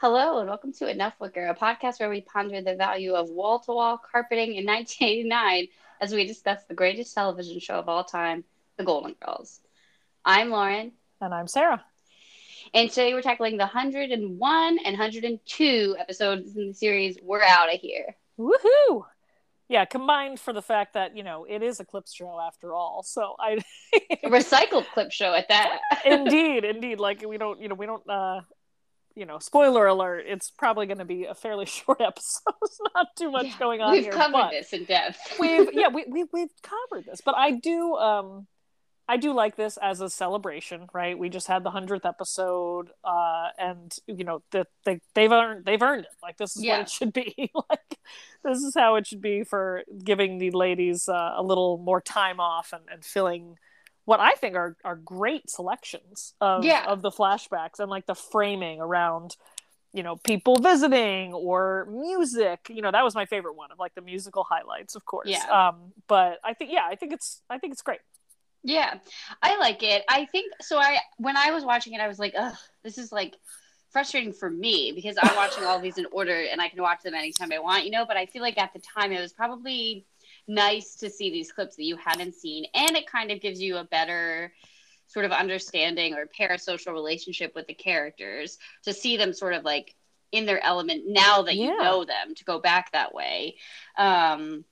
Hello, and welcome to Enough Wicker, a podcast where we ponder the value of wall to wall carpeting in 1989 as we discuss the greatest television show of all time, The Golden Girls. I'm Lauren. And I'm Sarah. And today we're tackling the 101 and 102 episodes in the series We're Out of Here. Woohoo! Yeah, combined for the fact that, you know, it is a clip show after all. So I. a recycled clip show at that. indeed, indeed. Like, we don't, you know, we don't. uh you know, spoiler alert, it's probably going to be a fairly short episode. It's not too much yeah, going on we've here. covered this in depth. we've yeah, we, we we've covered this, but I do um I do like this as a celebration, right? We just had the hundredth episode, uh, and you know that they they've earned they've earned it. Like this is Yeah. what it should be. like this is how it should be for giving the ladies uh, a little more time off and, and filling what I think are are great selections of Yeah. of the flashbacks and like the framing around you know people visiting or music you know that was my favorite one of like the musical highlights of course Yeah. um but i think yeah i think it's i think it's great Yeah, I like it. I think so. I when I was watching it, I was like, "Ugh, this is like frustrating for me because I'm watching all these in order and I can watch them anytime I want, you know." But I feel like at the time it was probably nice to see these clips that you hadn't seen, and it kind of gives you a better sort of understanding or parasocial relationship with the characters to see them sort of like in their element now that you know them to go back that way. Um,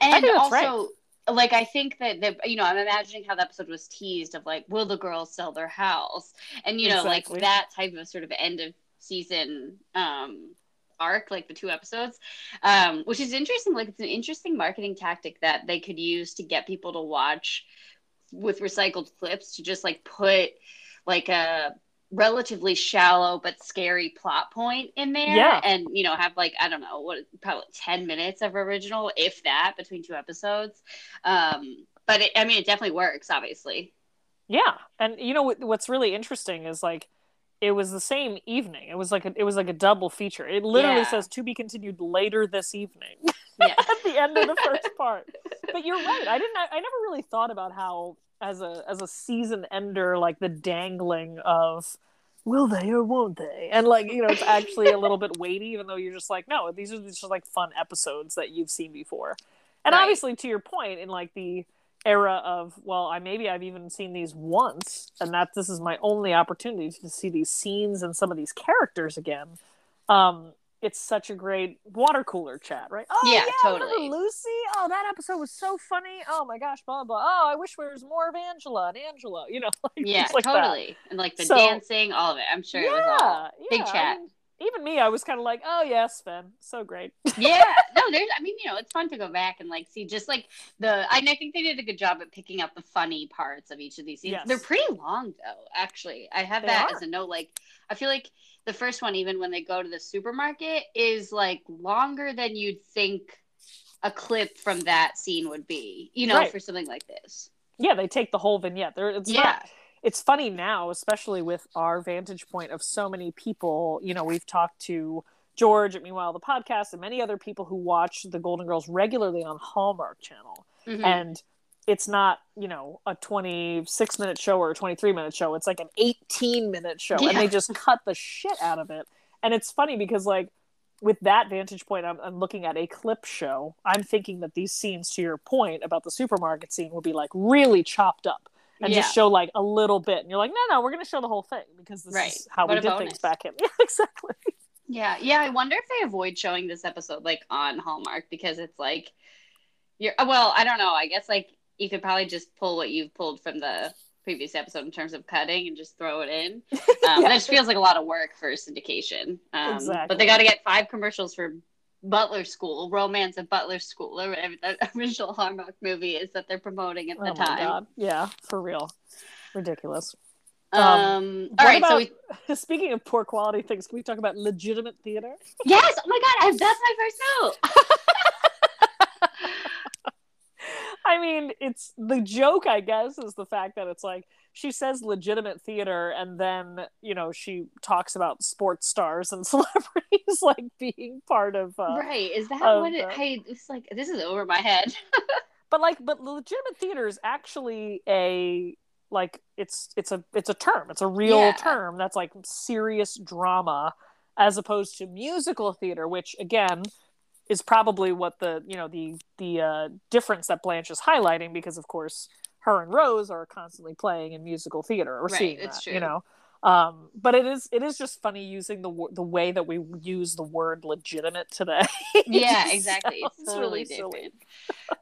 and also like I think that the you know I'm imagining how the episode was teased of like will the girls sell their house and you know Exactly. like that type of sort of end of season um arc like the two episodes um which is interesting like it's an interesting marketing tactic that they could use to get people to watch with recycled clips to just like put like a relatively shallow but scary plot point in there Yeah. and you know have like i don't know what probably 10 minutes of original if that between two episodes. Um but it, i mean it definitely works obviously. Yeah. And you know what, what's really interesting is like it was the same evening. It was like a, it was like a double feature. It literally Yeah. says to be continued later this evening yeah. at the end of the first part. But you're right. I didn't i never really thought about how as a as a season ender like the dangling of will they or won't they? And like you know it's actually a little bit weighty even though you're just like no these are just like fun episodes that you've seen before. And Right. obviously to your point in like the era of well i maybe i've even seen these once and that this is my only opportunity to see these scenes and some of these characters again. Um it's such a great water cooler chat right? Oh Yeah, remember totally. lucy? Oh that episode was so funny. Oh my gosh blah blah. Oh i wish there was more of angela and angela you know like yeah like that. totally. And like the So- dancing all of it. I'm sure it was all big yeah, I chat. mean, even me, I was kind of like, oh yeah, Sven, so great. yeah no there's i mean you know it's fun to go back and like see just like the and i think they did a good job at picking up the funny parts of each of these scenes Yes. they're pretty long though actually i have They that are. as a note like i feel like the first one even when they go to the supermarket is like longer than you'd think a clip from that scene would be you know Right. for something like this Yeah, they take the whole vignette. There, it's yeah not. It's funny now, especially with our vantage point of so many people. You know, we've talked to George at Meanwhile the podcast and many other people who watch the Golden Girls regularly on Hallmark Channel, Mhm. and it's not you know a 26 minute show or a 23 minute show. It's like an 18 minute show and they just cut the shit out of it. And it's funny because like with that vantage point I'm, I'm looking at a clip show. I'm thinking that these scenes to your point about the supermarket scene will be like really chopped up and Yeah. just show like a little bit and you're like no no we're going to show the whole thing because this Right. is how What we did bonus. things back in yeah exactly Yeah, yeah. I wonder if they avoid showing this episode like on Hallmark because it's like you're well, I don't know. I guess like you could probably just pull what you've pulled from the previous episode in terms of cutting and just throw it in. Um, Yeah. That just feels like a lot of work for syndication. Um, Exactly. But they got to get five commercials for Butler School, Romance at Butler School, or whatever the original Hallmark movie is that they're promoting at the oh my time. god yeah for real ridiculous Um, Um, all so about- we, Speaking of poor quality things, can we talk about legitimate theater? yes. Oh my god, I, that's my first note. I mean, it's the joke, I guess, is the fact that it's like she says legitimate theater and then, you know, she talks about sports stars and celebrities like being part of uh, right? Is that of what it? I it's like this is over my head. but like but legitimate theater is actually a like it's it's a it's a term. It's a real Yeah. term that's like serious drama as opposed to musical theater, which again is probably what the you know the the uh, difference that Blanche is highlighting because of course her and Rose are constantly playing in musical theater or Right, seeing it's that, true. you know. Um, but it is it is just funny using the the way that we use the word legitimate today. Yeah, exactly. It's totally really silly. different.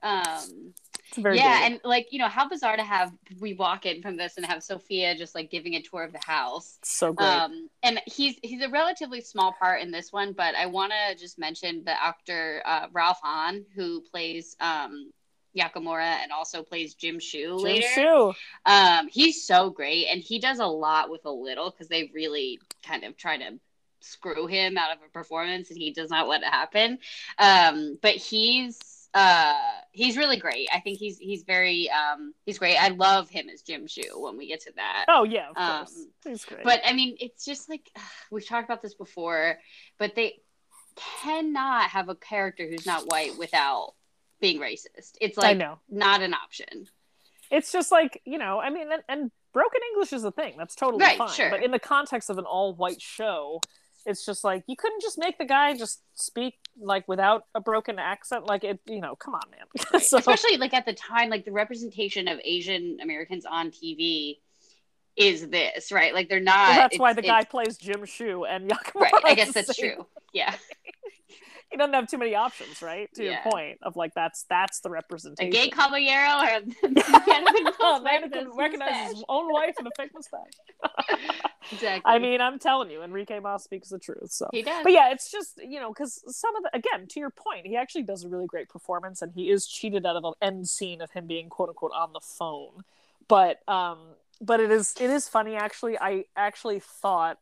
Um, It's very yeah, dated. and like you know, how bizarre to have we walk in from this and have Sophia just like giving a tour of the house. So great. Um, and he's he's a relatively small part in this one, but I want to just mention the actor uh, Ralph Hahn who plays um, Yakamura and also plays Jim Shu Jim later. Shu. Um, he's so great, and he does a lot with a little because they really kind of try to screw him out of a performance, and he does not let it happen. Um, but he's uh he's really great. I think he's he's very um he's great. I love him as Jim Shu when we get to that. Oh yeah, of Um, course. He's great. But I mean, it's just like we've talked about this before, but they cannot have a character who's not white without being racist. It's I like know. not an option. It's just like, you know, I mean and, and broken English is a thing. That's totally Right, fine. sure. But in the context of an all white show, it's just like you couldn't just make the guy just speak like without a broken accent. Like it, you know, come on, man. so, especially like at the time like the representation of asian americans on tv is this right like they're not well, that's why the guy plays Jim Shu and Yakamura. right i guess that's true yeah He doesn't have too many options, right? To Yeah. your point of like that's that's the representation. a gay caballero or oh, man who couldn't recognize his own wife and a fake mustache. exactly I mean, I'm telling you, Enrique Moss speaks the truth. So he does but yeah, it's just you know because some of the again to your point, he actually does a really great performance, and he is cheated out of an end scene of him being quote unquote on the phone. But um, but it is it is funny actually. I actually thought,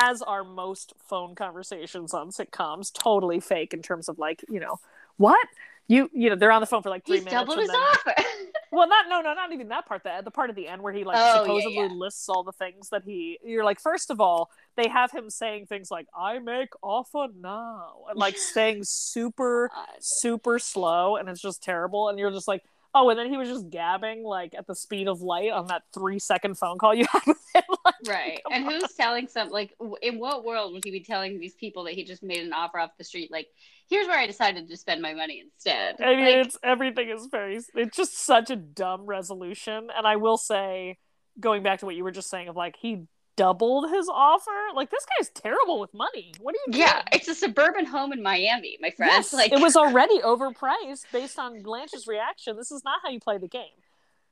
as are most phone conversations on sitcoms, totally fake in terms of like you know what you you know they're on the phone for like three he's minutes. doubled his then- offer well, not no, no, not even that part. The the part at the end where he like Oh, yeah, supposedly yeah. lists all the things that he. You're like, first of all, they have him saying things like "I make offer now" and like saying super super slow, and it's just terrible. And you're just like, oh, and then he was just gabbing like at the speed of light on that three second phone call you had with him. Like, right and on. who's telling some like in what world would he be telling these people that he just made an offer off the street like here's where i decided to spend my money instead I mean, Like, it's everything is very. It's just such a dumb resolution, and I will say, going back to what you were just saying of like he doubled his offer. Like this guy's terrible with money. What are you doing? yeah it's a suburban home in miami my friend. Yes, like it was already overpriced based on Blanche's reaction. This is not how you play the game.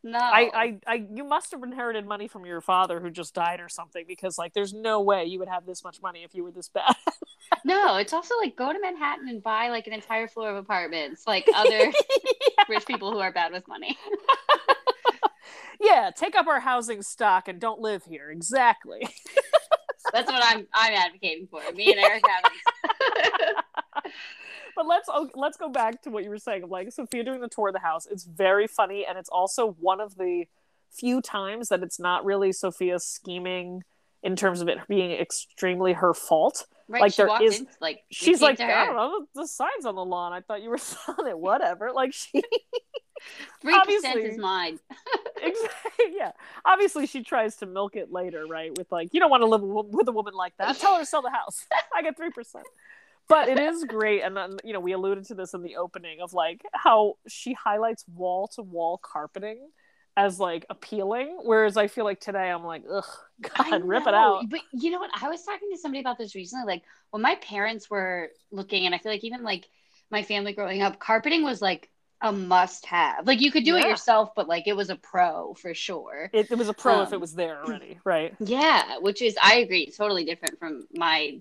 no I, I, I, you must have inherited money from your father who just died or something because like there's no way you would have this much money if you were this bad. No, it's also like go to Manhattan and buy like an entire floor of apartments, like other rich people who are bad with money. Yeah, take up our housing stock and don't live here. Exactly. That's what I'm I'm advocating for. Me and Eric have. but let's oh, let's go back to what you were saying like Sophia doing the tour of the house. It's very funny, and it's also one of the few times that it's not really Sophia scheming in terms of it being extremely her fault. Right, Like, there in, like She's like, I don't know, the, the signs on the lawn. I thought you were selling it. Whatever. Like she, Three percent is mine. exactly, yeah. Obviously, she tries to milk it later, right? With like, you don't want to live with a woman like that. Tell her to sell the house. I get three percent. But it is great, and then you know we alluded to this in the opening of like how she highlights wall to wall carpeting as like appealing, whereas I feel like today I'm like, ugh, God, rip it out. But you know what? I was talking to somebody about this recently. Like when my parents were looking, and I feel like even like my family growing up, carpeting was like a must have. Like you could do it yourself, but like it was a pro for sure. It, it was a pro if it Um, was there already, right? Yeah, which is I agree, totally different from my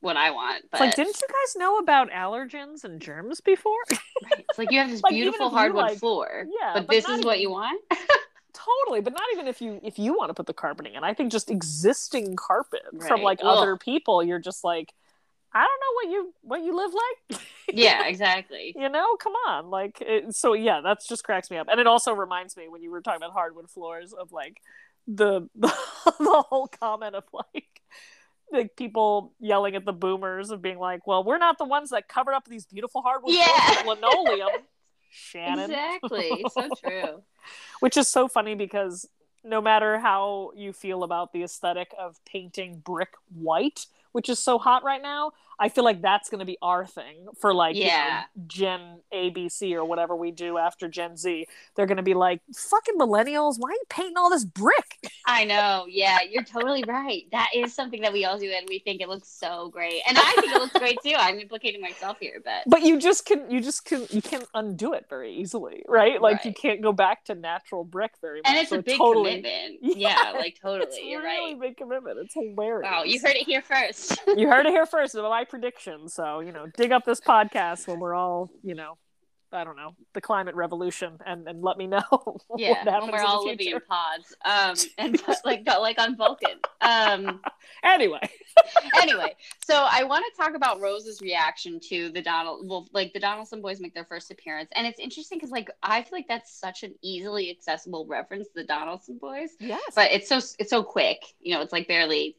what I want. But It's like, didn't you guys know about allergens and germs before? right, it's like you have this Like, beautiful hardwood like- floor. Yeah, but, but this is what you want. totally, but not even if you if you want to put the carpeting in. I think just existing carpet from like Ugh. other people, you're just like, I don't know what you what you live like. yeah, exactly. you know, come on, like it, so. Yeah, that's just cracks me up, and it also reminds me when you were talking about hardwood floors of like the the, the whole comment of like like people yelling at the boomers of being like, well, we're not the ones that covered up these beautiful hardwood Yeah. floors with linoleum. Shannon. Exactly. So true. which is so funny because no matter how you feel about the aesthetic of painting brick white which is so hot right now. I feel like that's going to be our thing for like you know, Gen ABC or whatever we do after Gen Z. They're going to be like, fucking millennials, why are you painting all this brick? I know. Yeah, you're totally right. That is something that we all do, and we think it looks so great. And I think it looks great too. I'm implicating myself here, but But you just can, you just can, you can't undo it very easily, right? Like you can't go back to natural brick very much. and it's So a big totally, commitment. Yeah, Yeah, like totally. It's You're really right. big commitment. It's hilarious. Wow, you heard it here first. you heard it here first. My prediction. So you know, dig up this podcast when we're all, you know, I don't know, the climate revolution, and and let me know. yeah, when we're all living in pods, um, and like like on Vulcan. Um, Anyway, anyway, so I want to talk about Rose's reaction to the Donald. Well, like the Donaldson boys make their first appearance, and it's interesting because like I feel like that's such an easily accessible reference, the Donaldson boys, yes. but it's so it's so quick. You know, it's like barely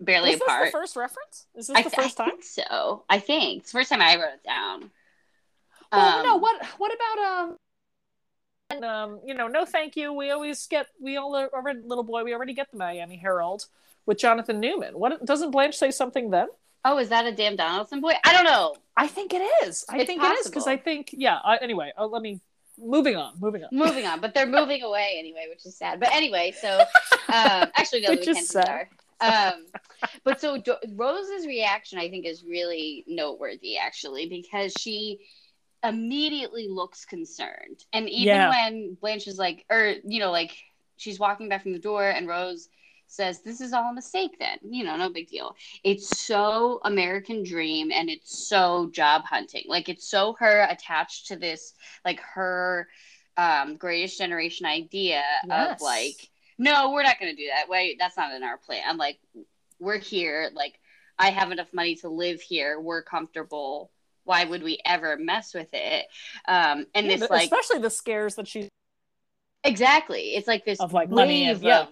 barely is this the first reference? Is this I, the first I time? think so. I think it's the first time I wrote it down. Well, Um, no. What what about um? and, Um, you know, no, thank you. We always get we all already little boy. We already get the Miami Herald with Jonathan Newman. What doesn't Blanche say something then? Oh, is that a damn Donaldson boy? I don't know. I think it is. I It's think it is because. I think yeah. I, anyway, uh, let me moving on. Moving on. moving on, but they're moving away anyway, which is sad. But anyway, so um, actually, no, Which the is Mackenzie's sad. are. Um, but so Do- Rose's reaction, I think, is really noteworthy, actually, because she immediately looks concerned, and even Yeah. when Blanche is like, or you know, like she's walking back from the door, and Rose says, "This is all a mistake." Then you know, no big deal. It's so American dream, and it's so job hunting. Like it's so her attached to this, like her um, greatest generation idea Yes. of like, no, we're not going to do that. Wait, that's not in our plan. I'm like, we're here. Like, I have enough money to live here. We're comfortable. Why would we ever mess with it? Um, and Yeah, this like especially the scares that she exactly, it's like this Of, like, money yeah. of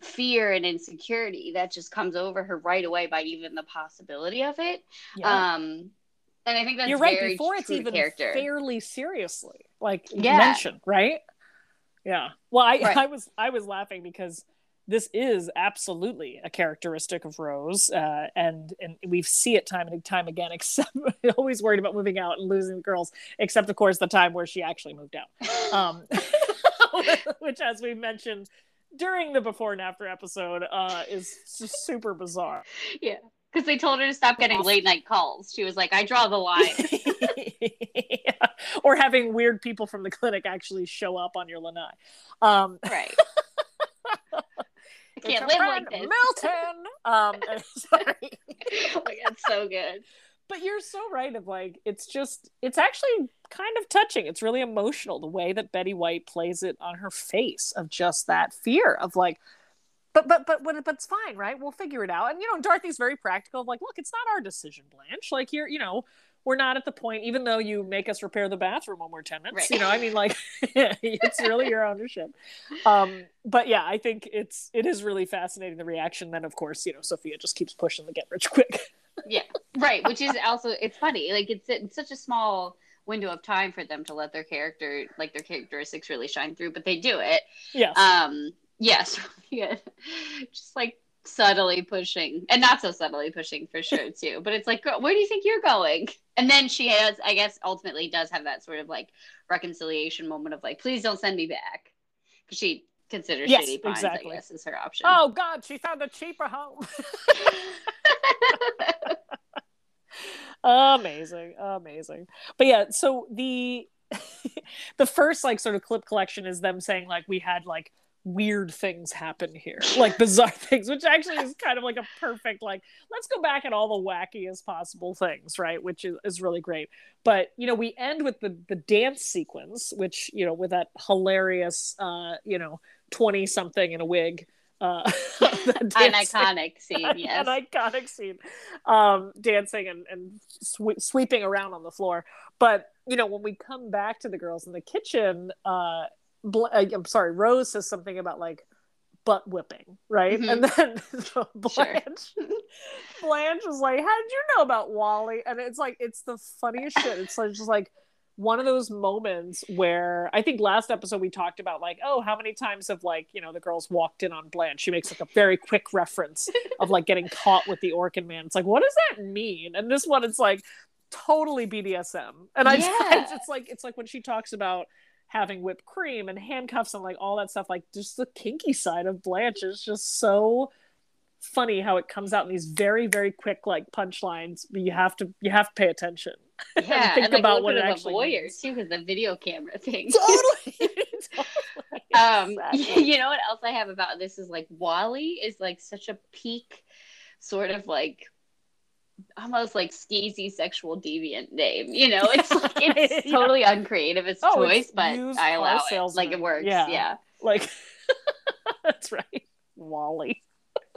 fear and insecurity that just comes over her right away by even the possibility of it. Um, and I think that's You're right. very Before it's even character. fairly seriously like Yeah. mentioned, right? Yeah. Well, I Right. I was I was laughing because this is absolutely a characteristic of Rose, uh, and and we see it time and time again. Except always worried about moving out and losing the girls. Except of course the time where she actually moved out, um, which as we mentioned during the before and after episode uh, is super bizarre. Yeah. Because they told her to stop getting late night calls. She was like, I draw the line. Yeah. Or having weird people from the clinic actually show up on your lanai. Um, right. I can't live like this. Milton. Um, sorry. oh my god, so good. But you're so right. Of like, it's just, it's actually kind of touching. It's really emotional the way that Betty White plays it on her face of just that fear of like, but but but but, but it's fine, right? We'll figure it out. And you know, Dorothy's very practical. Of like, look, it's not our decision, Blanche. Like you're, you know, we're not at the point. Even though you make us repair the bathroom when we're tenants, Right. you know, I mean, like, it's really your ownership. Um, but yeah, I think it's it is really fascinating the reaction. Then, of course, you know, Sophia just keeps pushing the get rich quick. Yeah. Right. Which is also it's funny. Like it's it's such a small window of time for them to let their character like their characteristics really shine through, but they do it. yeah Um yes. yeah. Just like subtly pushing and not so subtly pushing for sure too but it's like girl, where do you think you're going and then she has i guess ultimately does have that sort of like reconciliation moment of like please don't send me back because she considers Yes, shady pines exactly. i guess is her option Oh God, she found a cheaper home. amazing, amazing. But yeah, so the the first like sort of clip collection is them saying like we had like weird things happen here, like bizarre things, which actually is kind of like a perfect like let's go back at all the wackiest possible things, right? Which is, is really great. But you know, we end with the the dance sequence, which you know, with that hilarious uh, you know, twenty something in a wig. Uh, an iconic scene yes an iconic scene um dancing and, and swe- sweeping around on the floor but you know when we come back to the girls in the kitchen uh, i'm sorry rose says something about like butt whipping right Mhm. and then so Sure. blanche blanche is like how did you know about wally and it's like it's the funniest shit it's like just like one of those moments where I think last episode we talked about like, oh, how many times have like, you know, the girls walked in on Blanche? She makes like a very quick reference of like getting caught with the Orkin man. It's like, what does that mean? And this one, it's like totally BDSM. And I, Yeah. it's like it's like when she talks about having whipped cream and handcuffs and like all that stuff, like just the kinky side of Blanche is just so funny how it comes out in these very, very quick like punchlines, but you have to you have to pay attention. Yeah, think and like about what it bit of a actually voyeur means. too, because the video camera thing. totally. totally. um, Exactly. you know what else I have about this is like Wally is like such a peak, sort of like almost like skeezy sexual deviant name. You know, it's like it's Yeah. totally uncreative. It's Oh, choice, it's but I allow it. Like it works. Yeah. Yeah. like that's right. Wally.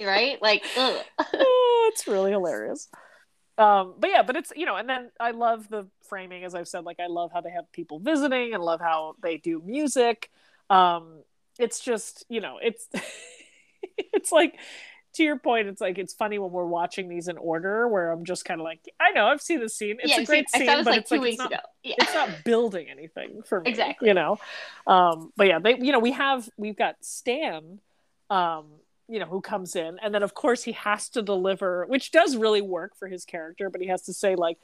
Right? Like, ugh. oh, it's really hilarious. Um, but yeah, but it's you know, and then I love the framing, as I've said. Like I love how they have people visiting, and love how they do music. Um, it's just you know, it's it's like to your point. It's like it's funny when we're watching these in order, where I'm just kind of like, I know I've seen this scene. It's yeah, a great scene, I saw this but like it's two like weeks it's not, ago. Yeah. it's not building anything for me. Exactly. You know. Um, but yeah, they you know, we have we've got Stan um you know who comes in and then of course he has to deliver which does really work for his character but he has to say like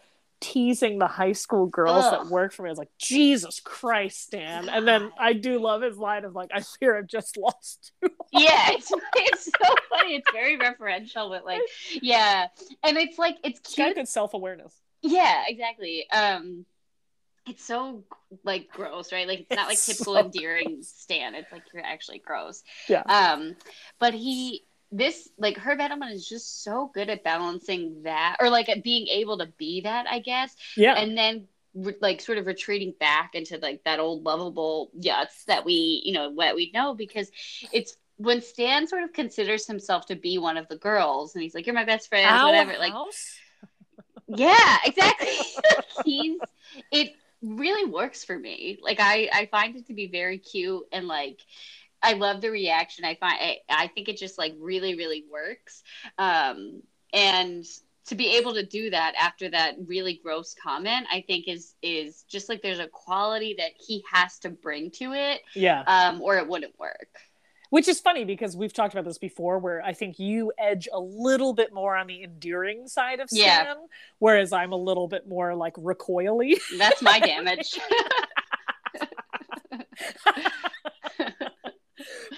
teasing the high school girls that work for me. I was like, Jesus Christ, Stan. And then I do love his line of like, I fear I've just lost you. Yeah, it's, it's so funny. It's very referential, but like, yeah, and it's like it's got cute. good self awareness. Yeah, exactly. Um, it's so like gross, right? Like it's not like It's typical so endearing Stan. It's like you're actually gross. Yeah. Um, but he this like Herb Edelman is just so good at balancing that, or like at being able to be that, I guess, Yeah. and then re- like sort of retreating back into like that old lovable yuts that we you know what we know because it's when Stan sort of considers himself to be one of the girls and he's like you're my best friend Our whatever like house? yeah exactly. He's it really works for me. Like I I find it to be very cute and like I love the reaction. I find I, I think it just like really really works. Um and to be able to do that after that really gross comment i think is is just like there's a quality that he has to bring to it yeah. um or it wouldn't work Which is funny because we've talked about this before, where I think you edge a little bit more on the endearing side of Yeah. whereas I'm a little bit more like recoily. that's my damage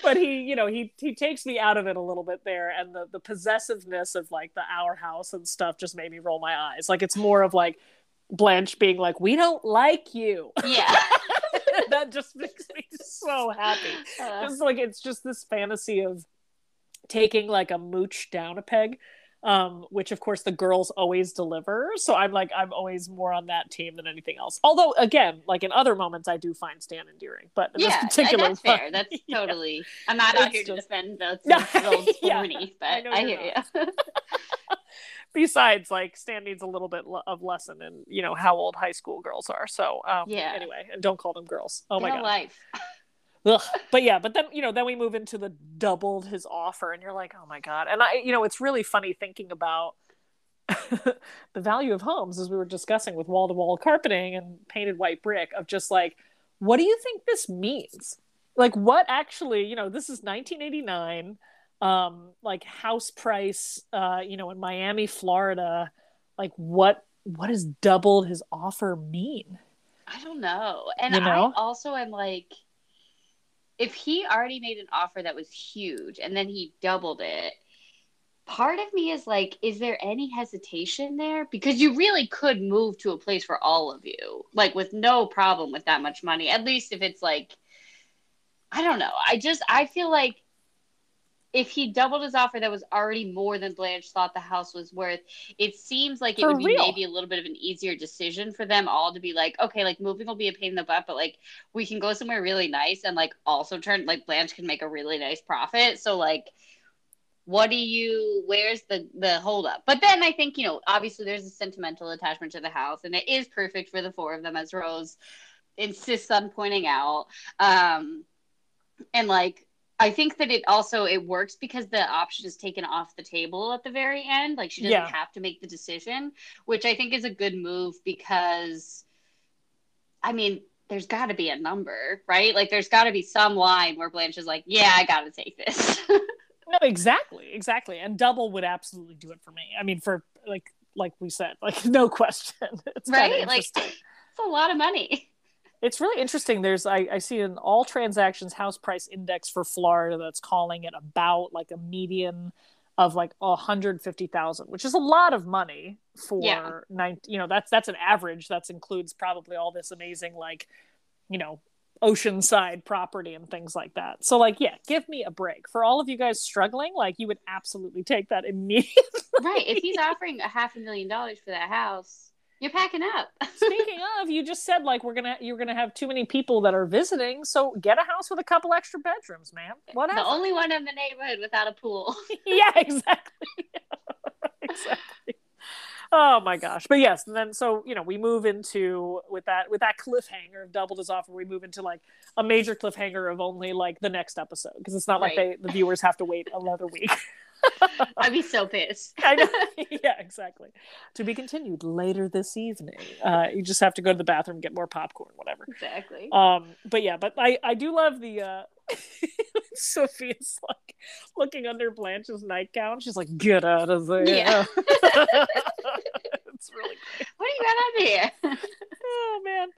but he, you know, he he takes me out of it a little bit there, and the the possessiveness of like the our house and stuff just made me roll my eyes. Like it's more of like Blanche being like, "We don't like you." yeah that just makes me so happy. Uh, It's like it's just this fantasy of taking like a mooch down a peg. Um, which of course the girls always deliver. So I'm like I'm always more on that team than anything else. Although again, like in other moments I do find Stan endearing, but in yeah this particular that's one- fair that's Yeah. totally i'm not out It's here to just- defend the No, yeah, but I i, hear not. you besides like Stan needs a little bit of lesson in you know how old high school girls are. So um, Yeah. Anyway, and don't call them girls. Oh my god. life Ugh. But yeah, but then you know then we move into the doubled his offer, and you're like, oh my god. And I you know it's really funny thinking about the value of homes as we were discussing with wall to wall carpeting and painted white brick of just like what do you think this means like what actually you know this is 1989 um like house price uh you know in miami florida like what what does doubled his offer mean I don't know. And You know? I also am like, if he already made an offer that was huge and then he doubled it, part of me is like, is there any hesitation there? Because you really could move to a place for all of you, like with no problem with that much money. At least if it's like, I don't know. I just, I feel like if he doubled his offer that was already more than Blanche thought the house was worth, it seems like it For would be real. maybe a little bit of an easier decision for them all to be like, okay, like moving will be a pain in the butt, but like we can go somewhere really nice and like also turn like Blanche can make a really nice profit. So like what do you where's the the hold up? But then I think, you know, obviously there's a sentimental attachment to the house and it is perfect for the four of them as Rose insists on pointing out. Um and like I think that it also it works because the option is taken off the table at the very end. Like she doesn't Yeah. have to make the decision, which I think is a good move because I mean, there's got to be a number, right? Like, there's got to be some line where Blanche is like, "Yeah, I got to take this." no, exactly, exactly. And double would absolutely do it for me. I mean, for like like we said, like no question. It's right? Like, it's a lot of money. It's really interesting. There's I, I see an all transactions house price index for Florida that's calling it about like a median of like a hundred fifty thousand, which is a lot of money for yeah. nine. You know, that's that's an average. That includes probably all this amazing like, you know, oceanside property and things like that. So like, yeah, give me a break. For all of you guys struggling, like you would absolutely take that immediately. right. If he's offering a half a million dollars for that house, you're packing up. Speaking of, you just said like we're gonna you're gonna have too many people that are visiting, so get a house with a couple extra bedrooms, man. Whatever. The only one in the neighborhood without a pool. yeah, exactly. exactly. Oh my gosh. But yes, and then so you know we move into with that with that cliffhanger of doubled as offer, we move into like a major cliffhanger of only like the next episode because it's not right. like they the viewers have to wait another week. I'd be so pissed. I know. Yeah, exactly. To be continued later this evening. Uh, you just have to go to the bathroom, get more popcorn, whatever. Exactly. Um, but yeah, but I I do love the uh, Sophia's like looking under Blanche's nightgown. She's like, "Get out of there!" Yeah. it's really great. What do you got on here? oh man.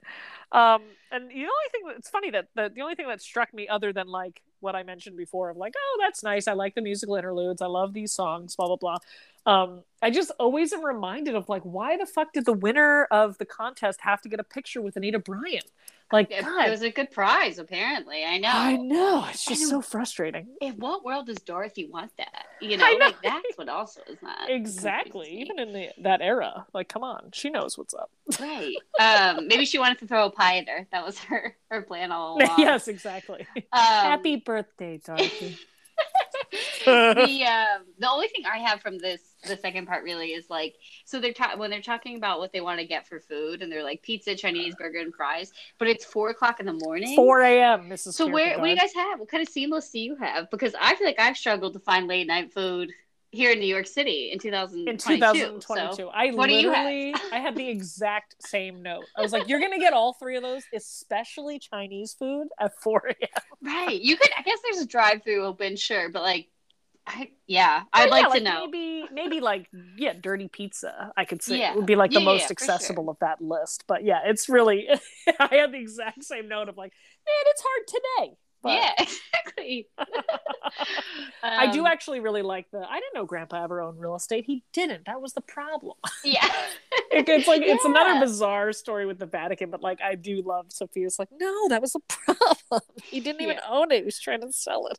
Um, and the only thing that's funny that the, the only thing that struck me other than like what I mentioned before of like, oh, that's nice. I like the musical interludes. I love these songs, blah, blah, blah. Um, I just always am reminded of like, why the fuck did the winner of the contest have to get a picture with Anita Bryant? Like, it, it was a good prize, apparently. I know. I know. It's just so frustrating. In what world does Dorothy want that? You know, know. like that's what also is not exactly. Even in the that era, like, come on, she knows what's up. Right. Um, maybe she wanted to throw a pie at her. That was her her plan all along. yes, exactly. Um, Happy birthday, Dorothy. the um, the only thing I have from this the second part really is like so they're ta- when they're talking about what they want to get for food and they're like pizza, Chinese burger, and fries, but it's four o'clock in the morning. Four a.m. Mrs. So where what do you guys have? What kind of seamless do you have? Because I feel like I've struggled to find late night food here in New York City in 2022. In 2022. So I literally I had the exact same note. I was like, you're gonna get all three of those, especially Chinese food at 4 a.m. Right. You could I guess there's a drive through open, sure, but like I, yeah, I'd like, yeah, like, to know. Maybe, maybe like yeah, dirty pizza. I could say yeah. would be like the most accessible sure. of that list. But yeah, it's really. I had the exact same note of like, man, it's hard today. But... Yeah, exactly. um, I do um, actually really like the. I didn't know Grandpa ever owned real estate. He didn't. That was the problem. Yeah, it, it's like yeah. it's another bizarre story with the Vatican, but like I do love Sophia's. Like, no, that was the problem. He didn't even yeah. own it. He was trying to sell it.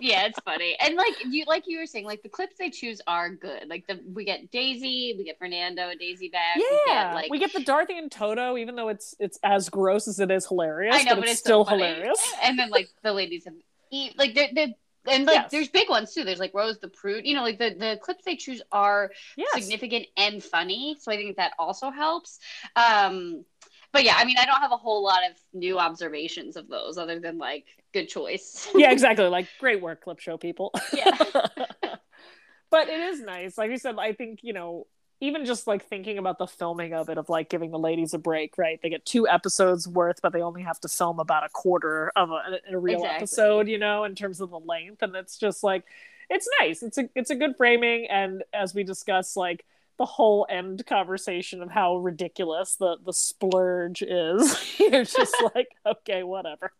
Yeah, it's funny, and like you, like you were saying, like the clips they choose are good. Like the we get Daisy, we get Fernando and Daisy back. Yeah, we get, like we get the Dorothy and Toto, even though it's it's as gross as it is hilarious. I know, but, but it's, it's, still so hilarious. And then like the ladies have eat like they're, they're and like yes. there's big ones too. There's like Rose the Prude. You know, like the the clips they choose are yes. significant and funny. So I think that also helps. Um but yeah, I mean, I don't have a whole lot of new observations of those other than like good choice. yeah, exactly. Like great work, clip show people. Yeah. but it is nice. Like you said, I think, you know, even just like thinking about the filming of it of like giving the ladies a break right they get two episodes worth but they only have to film about a quarter of a, a real exactly. episode you know in terms of the length and it's just like it's nice it's a it's a good framing and as we discuss like the whole end conversation of how ridiculous the the splurge is it's just like okay whatever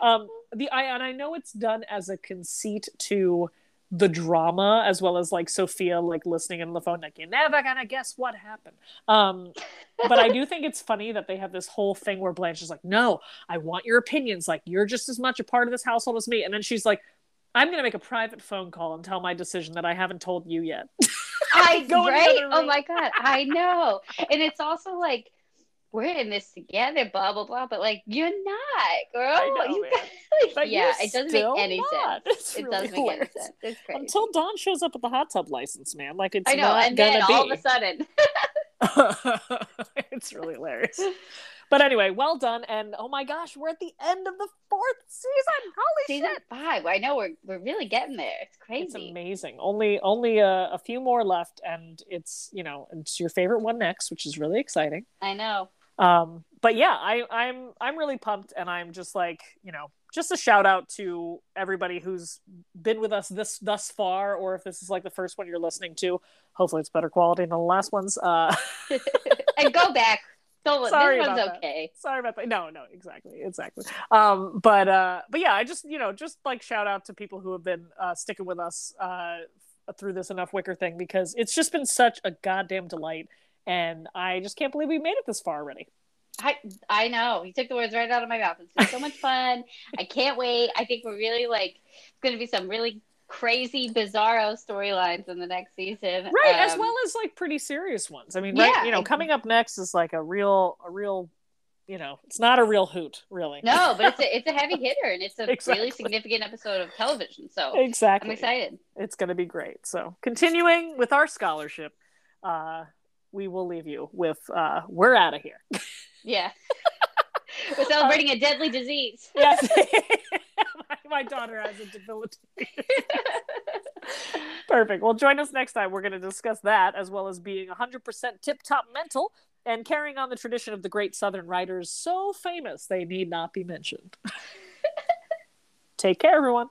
um the i and i know it's done as a conceit to the drama as well as like Sophia like listening in the phone like you're never gonna guess what happened. Um, but I do think it's funny that they have this whole thing where Blanche is like, no, I want your opinions. Like you're just as much a part of this household as me. And then she's like, I'm gonna make a private phone call and tell my decision that I haven't told you yet. I right? Oh my god, I know. And it's also like we're in this together, blah blah blah. But like, you're not, girl. Know, you, like, yeah, it doesn't make any not. sense. It's it really doesn't make any sense. It's crazy. Until Dawn shows up at the hot tub license, man. Like it's I know, and then be. all of a sudden, it's really hilarious. But anyway, well done, and oh my gosh, we're at the end of the fourth season. Holy season shit! Five. I know we're we're really getting there. It's crazy. It's amazing. Only only a, a few more left, and it's you know it's your favorite one next, which is really exciting. I know. Um, but yeah, I, I'm I'm really pumped, and I'm just like you know, just a shout out to everybody who's been with us this thus far, or if this is like the first one you're listening to. Hopefully, it's better quality than the last ones. Uh, and go back. Don't, Sorry this one's about that. okay. sorry about that. No, no, exactly, exactly. Um, but uh, but yeah, I just you know just like shout out to people who have been uh, sticking with us uh, through this enough Wicker thing because it's just been such a goddamn delight, and I just can't believe we made it this far already. I I know. You took the words right out of my mouth. It's been so much fun. I can't wait. I think we're really like it's going to be some really crazy, bizarro storylines in the next season. right as Um, well as like pretty serious ones i mean Yeah, right you know coming up next is like a real a real you know it's not a real hoot really No, but it's a it's a heavy hitter and it's a Exactly. really significant episode of television. So exactly I'm excited. it's going to be great so continuing with our scholarship uh we will leave you with uh we're out of here Yeah. We're celebrating a deadly disease. yes. My, my daughter has a debilitating. Perfect. Well join us next time. We're going to discuss that as well as being 100% tip top mental and carrying on the tradition of the great southern writers so famous they need not be mentioned. Take care everyone